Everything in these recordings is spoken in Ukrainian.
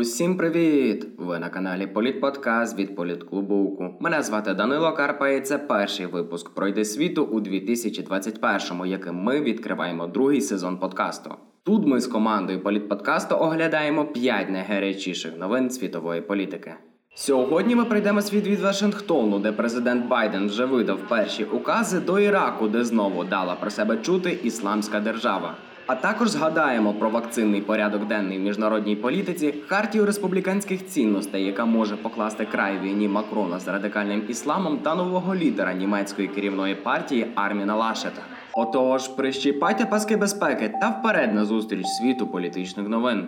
Усім привіт! Ви на каналі Політподкаст від Політклубу Мене звати Данило Карпа і це перший випуск Пройди світу у 2021-му, яким ми відкриваємо другий сезон подкасту. Тут ми з командою Політподкасту оглядаємо 5 найгарячіших новин світової політики. Сьогодні ми прийдемо світ від Вашингтону, де президент Байден вже видав перші укази до Іраку, де знову дала про себе чути Ісламська держава. А також згадаємо про вакцинний порядок денний в міжнародній політиці, хартію республіканських цінностей, яка може покласти край війні Макрона з радикальним ісламом та нового лідера німецької керівної партії Арміна Лашета. Отож, прищіпайте паски безпеки та вперед на зустріч світу політичних новин.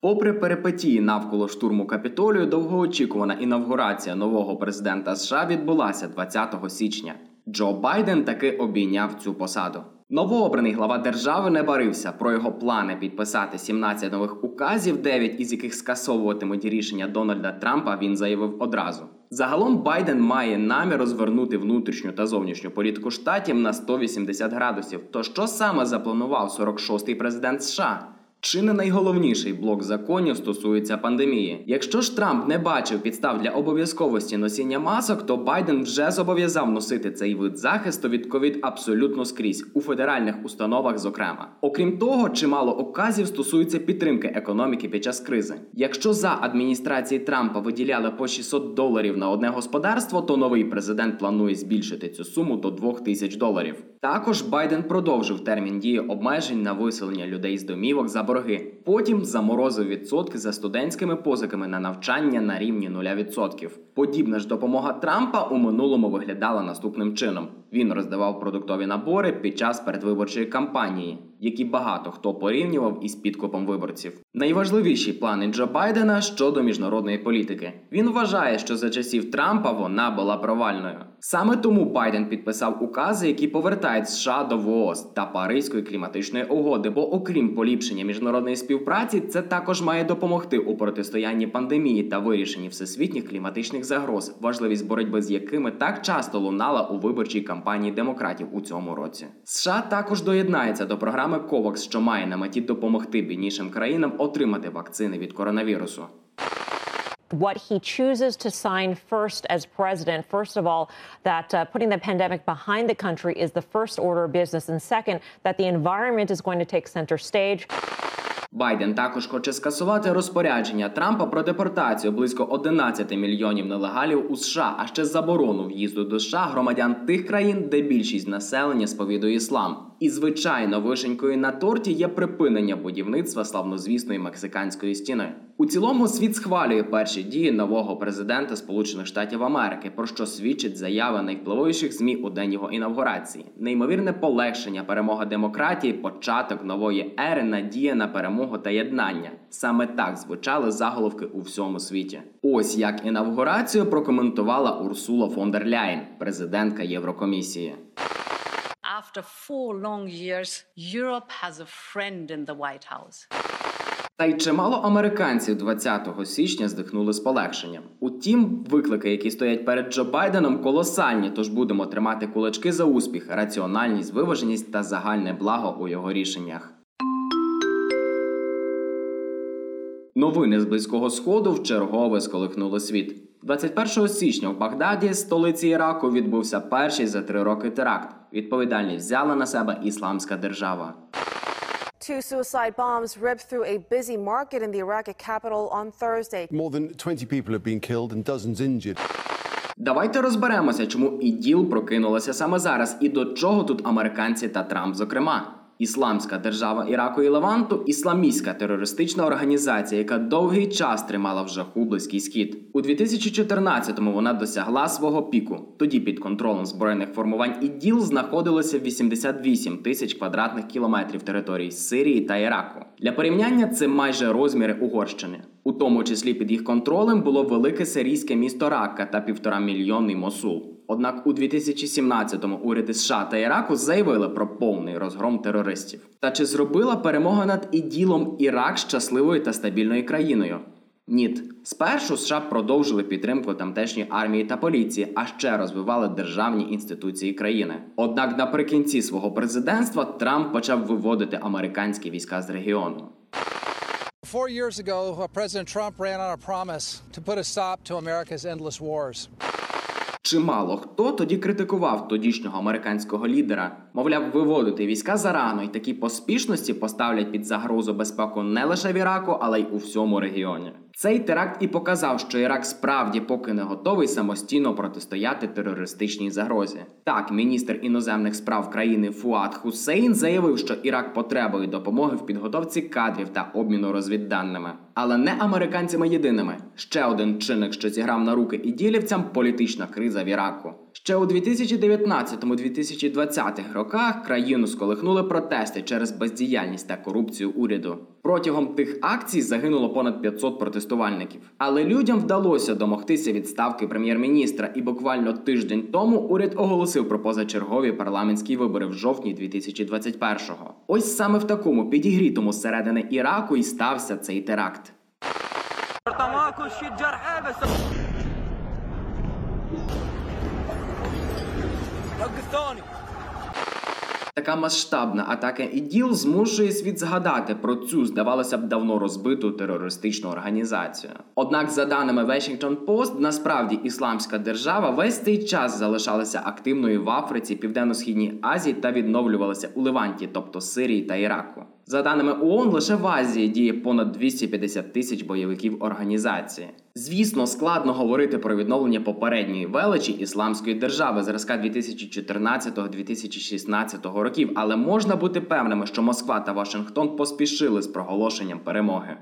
Попри перипетії навколо штурму капітолію, довгоочікувана інавгурація нового президента США відбулася 20 січня. Джо Байден таки обійняв цю посаду. Новообраний глава держави не барився про його плани підписати 17 нових указів, 9 із яких скасовуватимуть рішення Дональда Трампа. Він заявив одразу. Загалом Байден має намір розвернути внутрішню та зовнішню політику штатів на 180 градусів. То що саме запланував 46-й президент США? Чи не найголовніший блок законів стосується пандемії? Якщо ж Трамп не бачив підстав для обов'язковості носіння масок, то Байден вже зобов'язав носити цей вид захисту від ковід абсолютно скрізь у федеральних установах. Зокрема, окрім того, чимало указів стосується підтримки економіки під час кризи. Якщо за адміністрації Трампа виділяли по 600 доларів на одне господарство, то новий президент планує збільшити цю суму до 2000 доларів. Також Байден продовжив термін дії обмежень на виселення людей з домівок за борги. Потім заморозив відсотки за студентськими позиками на навчання на рівні 0%. Подібна ж допомога Трампа у минулому виглядала наступним чином: він роздавав продуктові набори під час передвиборчої кампанії, які багато хто порівнював із підкупом виборців. Найважливіші плани Джо Байдена щодо міжнародної політики. Він вважає, що за часів Трампа вона була провальною. Саме тому Байден підписав укази, які повертають США до ВООЗ та Паризької кліматичної угоди. Бо, окрім поліпшення міжнародної співпраці, це також має допомогти у протистоянні пандемії та вирішенні всесвітніх кліматичних загроз, важливість боротьби з якими так часто лунала у виборчій кампанії демократів у цьому році. США також доєднається до програми COVAX, що має на меті допомогти біднішим країнам отримати вакцини від коронавірусу. what he chooses to sign first as president. First of all, that uh, putting the pandemic behind the country is the first order of business, and second, that the environment is going to take center stage. Байден також хоче скасувати розпорядження Трампа про депортацію близько 11 мільйонів нелегалів у США, а ще заборону в'їзду до США громадян тих країн, де більшість населення сповідує іслам. І звичайно, вишенькою на торті є припинення будівництва славнозвісної мексиканської стіни. У цілому світ схвалює перші дії нового президента Сполучених Штатів Америки, про що свідчить заява найвпливовіших змі у день його інавгурації. Неймовірне полегшення, перемога демократії, початок нової ери, надія на перемогу та єднання. Саме так звучали заголовки у всьому світі. Ось як інавгурацію прокоментувала Урсула фон дер Ляєн, президентка Єврокомісії. After four long years, Europe has a friend in the White House. Та й чимало американців 20 січня здихнули з полегшенням. Утім, виклики, які стоять перед Джо Байденом, колосальні, тож будемо тримати кулачки за успіх, раціональність, виваженість та загальне благо у його рішеннях. Новини з близького сходу вчергове сколихнули світ. 21 січня в Багдаді, столиці Іраку, відбувся перший за три роки теракт. Відповідальність взяла на себе Ісламська держава. Two suicide bombs ripped through a busy market in the Iraqi capital on Thursday. More than 20 people have been killed and dozens injured. Давайте розберемося, чому іділ прокинулася саме зараз, і до чого тут американці та Трамп, зокрема. Ісламська держава Іраку і Леванту ісламістська терористична організація, яка довгий час тримала в жаху близький схід. У 2014-му вона досягла свого піку. Тоді під контролем збройних формувань іділ знаходилося 88 тисяч квадратних кілометрів території Сирії та Іраку. Для порівняння це майже розміри Угорщини. У тому числі під їх контролем було велике сирійське місто Ракка та півтора мільйонний Мосул. Однак у 2017-му уряди США та Іраку заявили про повний розгром терористів. Та чи зробила перемога над іділом Ірак щасливою та стабільною країною? Ніт. Спершу США продовжили підтримку тамтешньої армії та поліції, а ще розвивали державні інституції країни. Однак наприкінці свого президентства Трамп почав виводити американські війська з регіону. Four years ago, President Trump ran on a promise to put a stop to America's endless wars. Чимало хто тоді критикував тодішнього американського лідера, мовляв, виводити війська зарано і такі поспішності поставлять під загрозу безпеку не лише в Іраку, але й у всьому регіоні. Цей теракт і показав, що Ірак справді поки не готовий самостійно протистояти терористичній загрозі. Так, міністр іноземних справ країни Фуат Хусейн заявив, що Ірак потребує допомоги в підготовці кадрів та обміну розвідданими. Але не американцями єдиними. Ще один чинник, що зіграв на руки іділівцям політична криза в Іраку. Ще у 2019-2020 роках країну сколихнули протести через бездіяльність та корупцію уряду. Протягом тих акцій загинуло понад 500 протестувальників. Але людям вдалося домогтися відставки прем'єр-міністра, і буквально тиждень тому уряд оголосив про позачергові парламентські вибори в жовтні 2021-го. Ось саме в такому підігрітому зсередини Іраку і стався цей теракт. Така масштабна атака іділ змушує світ згадати про цю, здавалося б, давно розбиту терористичну організацію. Однак, за даними Washington Post, насправді ісламська держава весь цей час залишалася активною в Африці, Південно-східній Азії та відновлювалася у Леванті, тобто Сирії та Іраку. За даними ООН, лише в Азії діє понад 250 тисяч бойовиків організації. Звісно, складно говорити про відновлення попередньої величі ісламської держави зразка 2014-2016 років, але можна бути певними, що Москва та Вашингтон поспішили з проголошенням перемоги.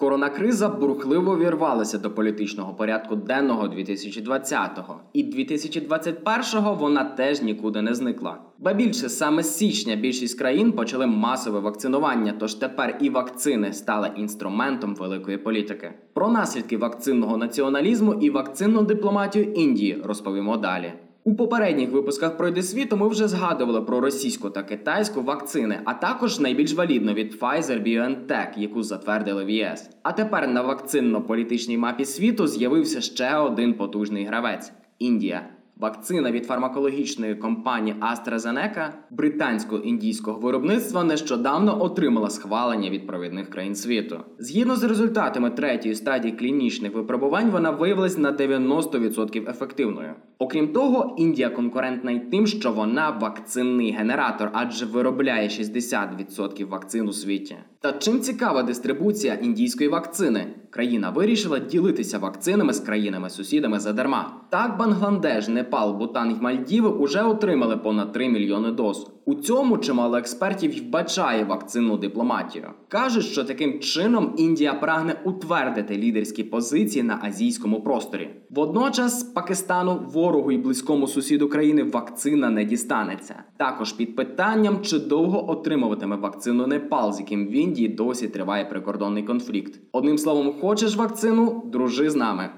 Коронакриза бурхливо вірвалася до політичного порядку денного 2020-го, і 2021-го вона теж нікуди не зникла. Ба більше саме з січня більшість країн почали масове вакцинування, тож тепер і вакцини стали інструментом великої політики. Про наслідки вакцинного націоналізму і вакцинну дипломатію Індії розповімо далі. У попередніх випусках пройди світу ми вже згадували про російську та китайську вакцини, а також найбільш валідну від Pfizer-BioNTech, яку затвердили в ЄС. А тепер на вакцинно-політичній мапі світу з'явився ще один потужний гравець Індія. Вакцина від фармакологічної компанії AstraZeneca британсько-індійського виробництва нещодавно отримала схвалення від провідних країн світу. Згідно з результатами третьої стадії клінічних випробувань, вона виявилась на 90% ефективною. Окрім того, Індія конкурентна й тим, що вона вакцинний генератор, адже виробляє 60% вакцин у світі. Та чим цікава дистрибуція індійської вакцини? Країна вирішила ділитися вакцинами з країнами-сусідами задарма. Так, Бангладеш, Непал, Бутан і Мальдіви уже отримали понад 3 мільйони доз. У цьому чимало експертів вбачає вакцинну дипломатію. Кажуть, що таким чином Індія прагне утвердити лідерські позиції на азійському просторі. Водночас Пакистану, ворогу і близькому сусіду країни, вакцина не дістанеться. Також під питанням, чи довго отримуватиме вакцину Непал, з яким в Індії досі триває прикордонний конфлікт. Одним словом, хочеш вакцину, дружи з нами.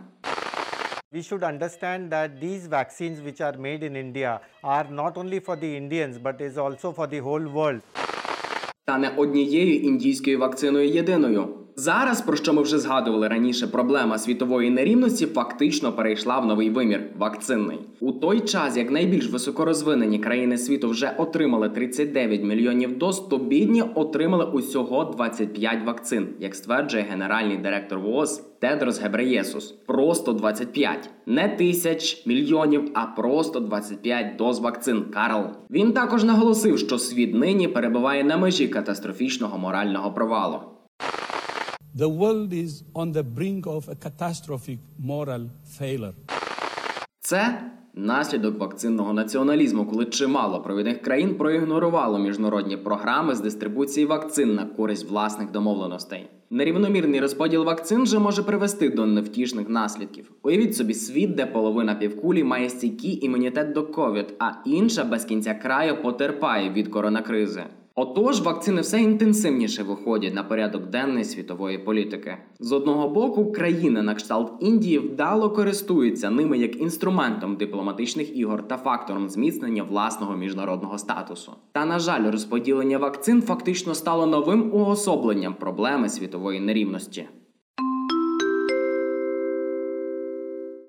We should understand that these vaccines which are made in India are not only for the Indians but is also for the whole world. Та не однією індійською вакциною єдиною. Зараз, про що ми вже згадували раніше, проблема світової нерівності фактично перейшла в новий вимір вакцинний. У той час, як найбільш високорозвинені країни світу вже отримали 39 мільйонів доз, то бідні отримали усього 25 вакцин, як стверджує генеральний директор ВООЗ Тедрос Гебреєсус. Просто 25. не тисяч мільйонів, а просто 25 доз вакцин. Карл. Він також наголосив, що світ нині перебуває на межі катастрофічного морального провалу. The world is on the brink of a catastrophic moral failure. Це наслідок вакцинного націоналізму, коли чимало провідних країн проігнорувало міжнародні програми з дистрибуції вакцин на користь власних домовленостей. Нерівномірний розподіл вакцин же може привести до невтішних наслідків. Уявіть собі світ, де половина півкулі має стійкий імунітет до ковід, а інша без кінця краю потерпає від коронакризи. Отож, вакцини все інтенсивніше виходять на порядок денний світової політики. З одного боку, країни на кшталт Індії вдало користуються ними як інструментом дипломатичних ігор та фактором зміцнення власного міжнародного статусу. Та на жаль, розподілення вакцин фактично стало новим уособленням проблеми світової нерівності.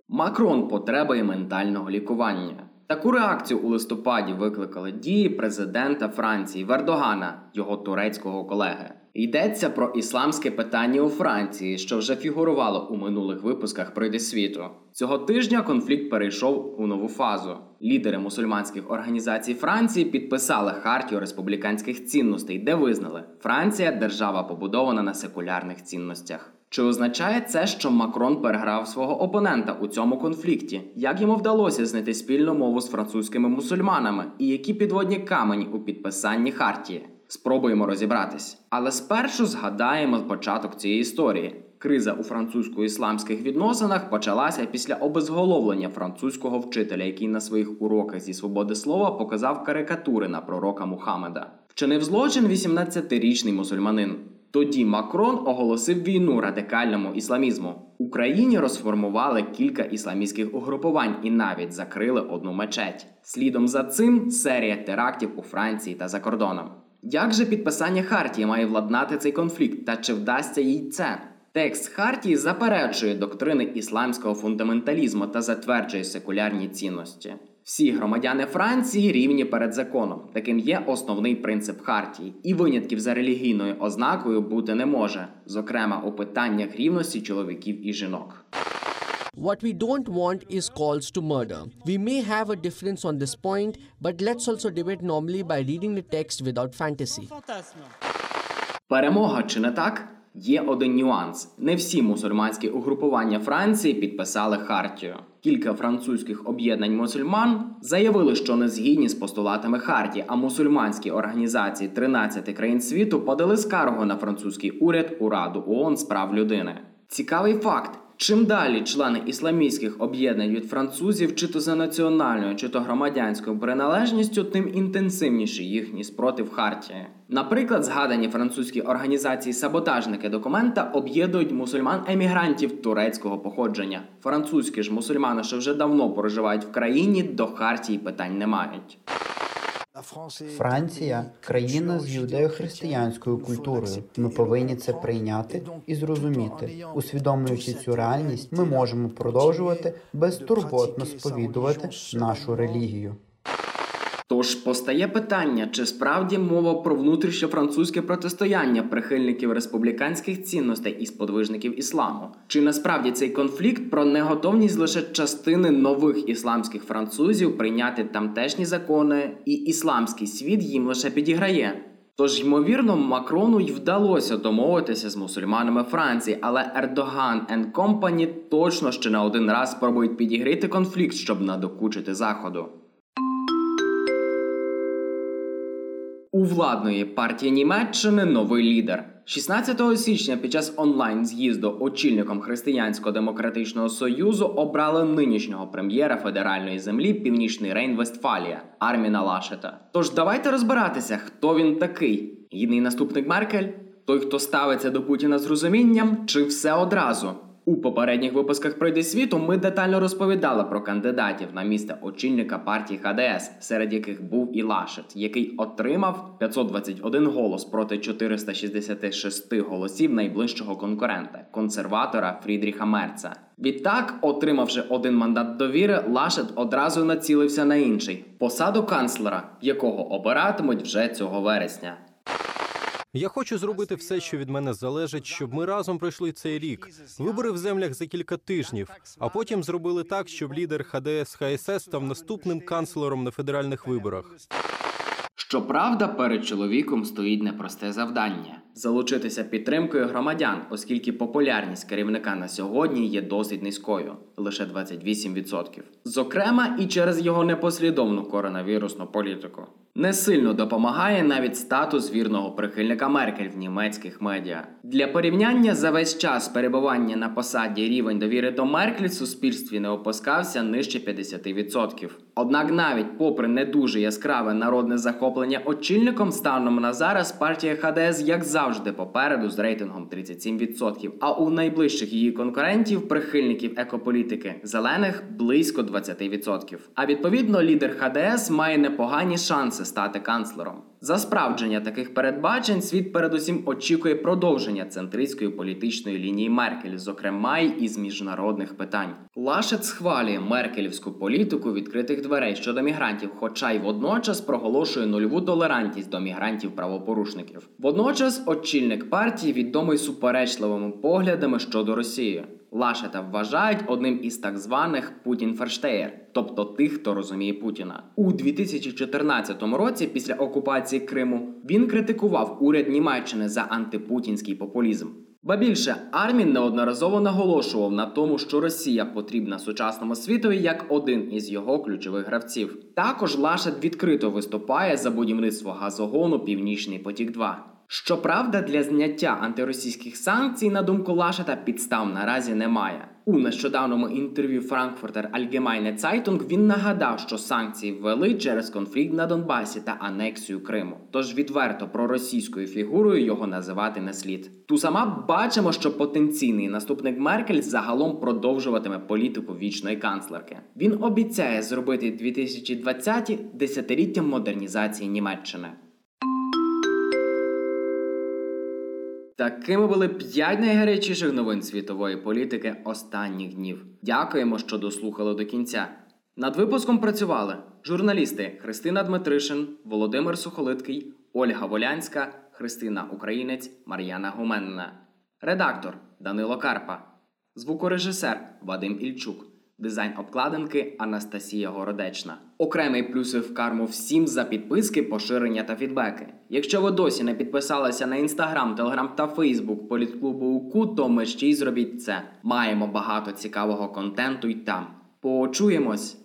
Макрон потребує ментального лікування. Таку реакцію у листопаді викликали дії президента Франції Вердогана, його турецького колеги. Йдеться про ісламське питання у Франції, що вже фігурувало у минулих випусках «Пройди світу. Цього тижня конфлікт перейшов у нову фазу. Лідери мусульманських організацій Франції підписали хартію республіканських цінностей, де визнали, Франція держава побудована на секулярних цінностях. Чи означає це, що Макрон переграв свого опонента у цьому конфлікті? Як йому вдалося знайти спільну мову з французькими мусульманами? І які підводні камені у підписанні хартії? Спробуємо розібратись. Але спершу згадаємо початок цієї історії. Криза у французько-ісламських відносинах почалася після обезголовлення французького вчителя, який на своїх уроках зі свободи слова показав карикатури на пророка Мухаммеда. Вчинив злочин 18-річний мусульманин. Тоді Макрон оголосив війну радикальному ісламізму. Україні розформували кілька ісламістських угрупувань і навіть закрили одну мечеть. Слідом за цим серія терактів у Франції та за кордоном. Як же підписання Хартії має владнати цей конфлікт та чи вдасться їй це? Текст Хартії заперечує доктрини ісламського фундаменталізму та затверджує секулярні цінності. Всі громадяни Франції рівні перед законом. Таким є основний принцип Хартії, і винятків за релігійною ознакою бути не може, зокрема у питаннях рівності чоловіків і жінок. What we don't want is calls to murder. We may have a difference on this point, but let's also debate normally by reading the text without fantasy. Перемога чи не так? Є один нюанс: не всі мусульманські угрупування Франції підписали хартію. Кілька французьких об'єднань мусульман заявили, що не згідні з постулатами хартії, а мусульманські організації 13 країн світу подали скаргу на французький уряд у Раду ООН з прав людини. Цікавий факт. Чим далі члени ісламістських об'єднань від французів, чи то за національною, чи то громадянською приналежністю, тим інтенсивніший їхній спротив Хартії. Наприклад, згадані французькі організації саботажники документа об'єднують мусульман-емігрантів турецького походження. Французькі ж мусульмани, що вже давно проживають в країні, до Хартії питань не мають. Франція країна з юдеохристиянською культурою. Ми повинні це прийняти і зрозуміти. Усвідомлюючи цю реальність, ми можемо продовжувати безтурботно сповідувати нашу релігію. Тож постає питання, чи справді мова про внутрішньофранцузьке протистояння прихильників республіканських цінностей і сподвижників ісламу? Чи насправді цей конфлікт про неготовність лише частини нових ісламських французів прийняти тамтешні закони, і ісламський світ їм лише підіграє? Тож, ймовірно, Макрону й вдалося домовитися з мусульманами Франції, але Ердоган and Company точно ще не один раз спробують підігріти конфлікт, щоб надокучити заходу. У владної партії Німеччини новий лідер. 16 січня під час онлайн з'їзду очільником Християнсько-демократичного союзу обрали нинішнього прем'єра федеральної землі Північний Рейн Вестфалія Арміна Лашета. Тож давайте розбиратися, хто він такий. Гідний наступник Меркель, той, хто ставиться до Путіна з розумінням, чи все одразу. У попередніх випусках «Пройди світу ми детально розповідали про кандидатів на місце очільника партії ХДС, серед яких був і Лашет, який отримав 521 голос проти 466 голосів найближчого конкурента консерватора Фрідріха Мерца. Відтак, отримавши один мандат довіри, Лашет одразу націлився на інший посаду канцлера, якого обиратимуть вже цього вересня. Я хочу зробити все, що від мене залежить, щоб ми разом пройшли цей рік. Вибори в землях за кілька тижнів, а потім зробили так, щоб лідер ХДС ХСС став наступним канцлером на федеральних виборах. Щоправда, перед чоловіком стоїть непросте завдання залучитися підтримкою громадян, оскільки популярність керівника на сьогодні є досить низькою лише 28%. Зокрема, і через його непослідовну коронавірусну політику. Не сильно допомагає навіть статус вірного прихильника Меркель в німецьких медіа. Для порівняння за весь час перебування на посаді рівень довіри до Меркель в суспільстві не опускався нижче 50%. Однак, навіть попри не дуже яскраве народне захоплення очільником, станом на зараз партія ХДС, як завжди, попереду з рейтингом 37%. А у найближчих її конкурентів, прихильників екополітики зелених близько 20%. А відповідно, лідер ХДС має непогані шанси стати канцлером. За справдження таких передбачень світ передусім очікує продовження центристської політичної лінії Меркель, зокрема й із міжнародних питань. Лашет схвалює меркелівську політику відкритих дверей щодо мігрантів, хоча й водночас проголошує нульову толерантність до мігрантів-правопорушників. Водночас очільник партії відомий суперечливими поглядами щодо Росії. Лашета вважають одним із так званих Путін-ферштеєр, тобто тих, хто розуміє Путіна. У 2014 році, після окупації Криму, він критикував уряд Німеччини за антипутінський популізм. Ба більше Армін неодноразово наголошував на тому, що Росія потрібна сучасному світові як один із його ключових гравців. Також Лашет відкрито виступає за будівництво газогону Північний потік 2 Щоправда, для зняття антиросійських санкцій, на думку Лашета, підстав наразі немає. У нещодавньому інтерв'ю Frankfurter Allgemeine Zeitung він нагадав, що санкції ввели через конфлікт на Донбасі та анексію Криму. Тож відверто проросійською фігурою його називати не слід. Ту сама бачимо, що потенційний наступник Меркель загалом продовжуватиме політику вічної канцлерки. Він обіцяє зробити 2020 десятиліттям модернізації Німеччини. Такими були п'ять найгарячіших новин світової політики останніх днів. Дякуємо, що дослухали до кінця. Над випуском працювали журналісти Христина Дмитришин, Володимир Сухолиткий, Ольга Волянська, Христина Українець, Мар'яна Гуменна, редактор Данило Карпа, звукорежисер Вадим Ільчук. Дизайн обкладинки Анастасія Городечна. Окремий плюси в карму всім за підписки, поширення та фідбеки. Якщо ви досі не підписалися на інстаграм, телеграм та фейсбук політклубу УКУ, то мерщій зробіть це. Маємо багато цікавого контенту й там. Почуємось!